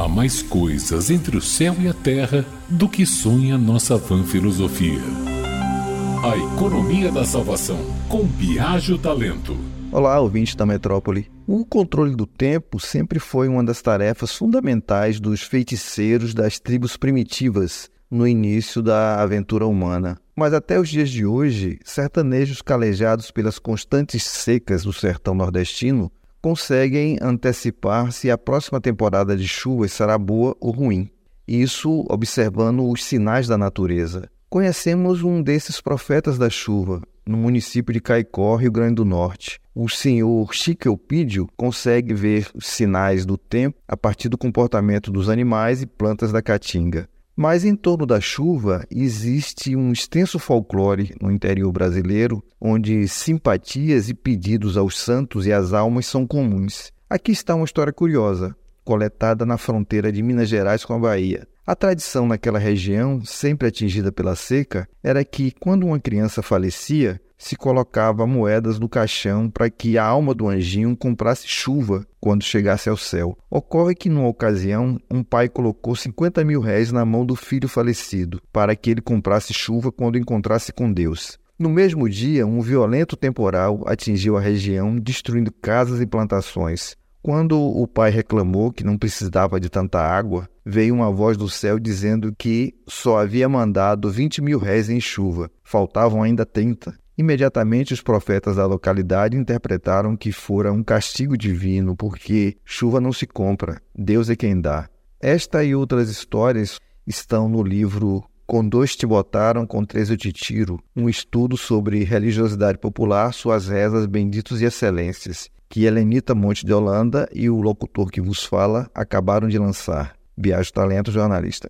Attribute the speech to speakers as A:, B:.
A: Há mais coisas entre o céu e a terra do que sonha nossa vã filosofia. A economia da salvação, com Biagio Talento.
B: Olá, ouvinte da Metrópole. O controle do tempo sempre foi uma das tarefas fundamentais dos feiticeiros das tribos primitivas no início da aventura humana. Mas até os dias de hoje, sertanejos calejados pelas constantes secas do sertão nordestino conseguem antecipar se a próxima temporada de chuvas será boa ou ruim. Isso observando os sinais da natureza. Conhecemos um desses profetas da chuva, no município de Caicó, Rio Grande do Norte. O senhor Chiqueupídio consegue ver os sinais do tempo a partir do comportamento dos animais e plantas da caatinga. Mas em torno da chuva existe um extenso folclore no interior brasileiro, onde simpatias e pedidos aos santos e às almas são comuns. Aqui está uma história curiosa, coletada na fronteira de Minas Gerais com a Bahia. A tradição naquela região, sempre atingida pela seca, era que, quando uma criança falecia, se colocava moedas no caixão para que a alma do anjinho comprasse chuva quando chegasse ao céu. Ocorre que, numa ocasião, um pai colocou 50 mil réis na mão do filho falecido para que ele comprasse chuva quando encontrasse com Deus. No mesmo dia, um violento temporal atingiu a região, destruindo casas e plantações. Quando o pai reclamou que não precisava de tanta água, veio uma voz do céu dizendo que só havia mandado 20 mil réis em chuva, faltavam ainda 30. Imediatamente os profetas da localidade interpretaram que fora um castigo divino, porque chuva não se compra, Deus é quem dá. Esta e outras histórias estão no livro Com dois te botaram, com três eu te tiro, um estudo sobre religiosidade popular, suas rezas, benditos e excelências, que Helenita Monte de Holanda e o locutor que vos fala acabaram de lançar. Biagio Talento Jornalista.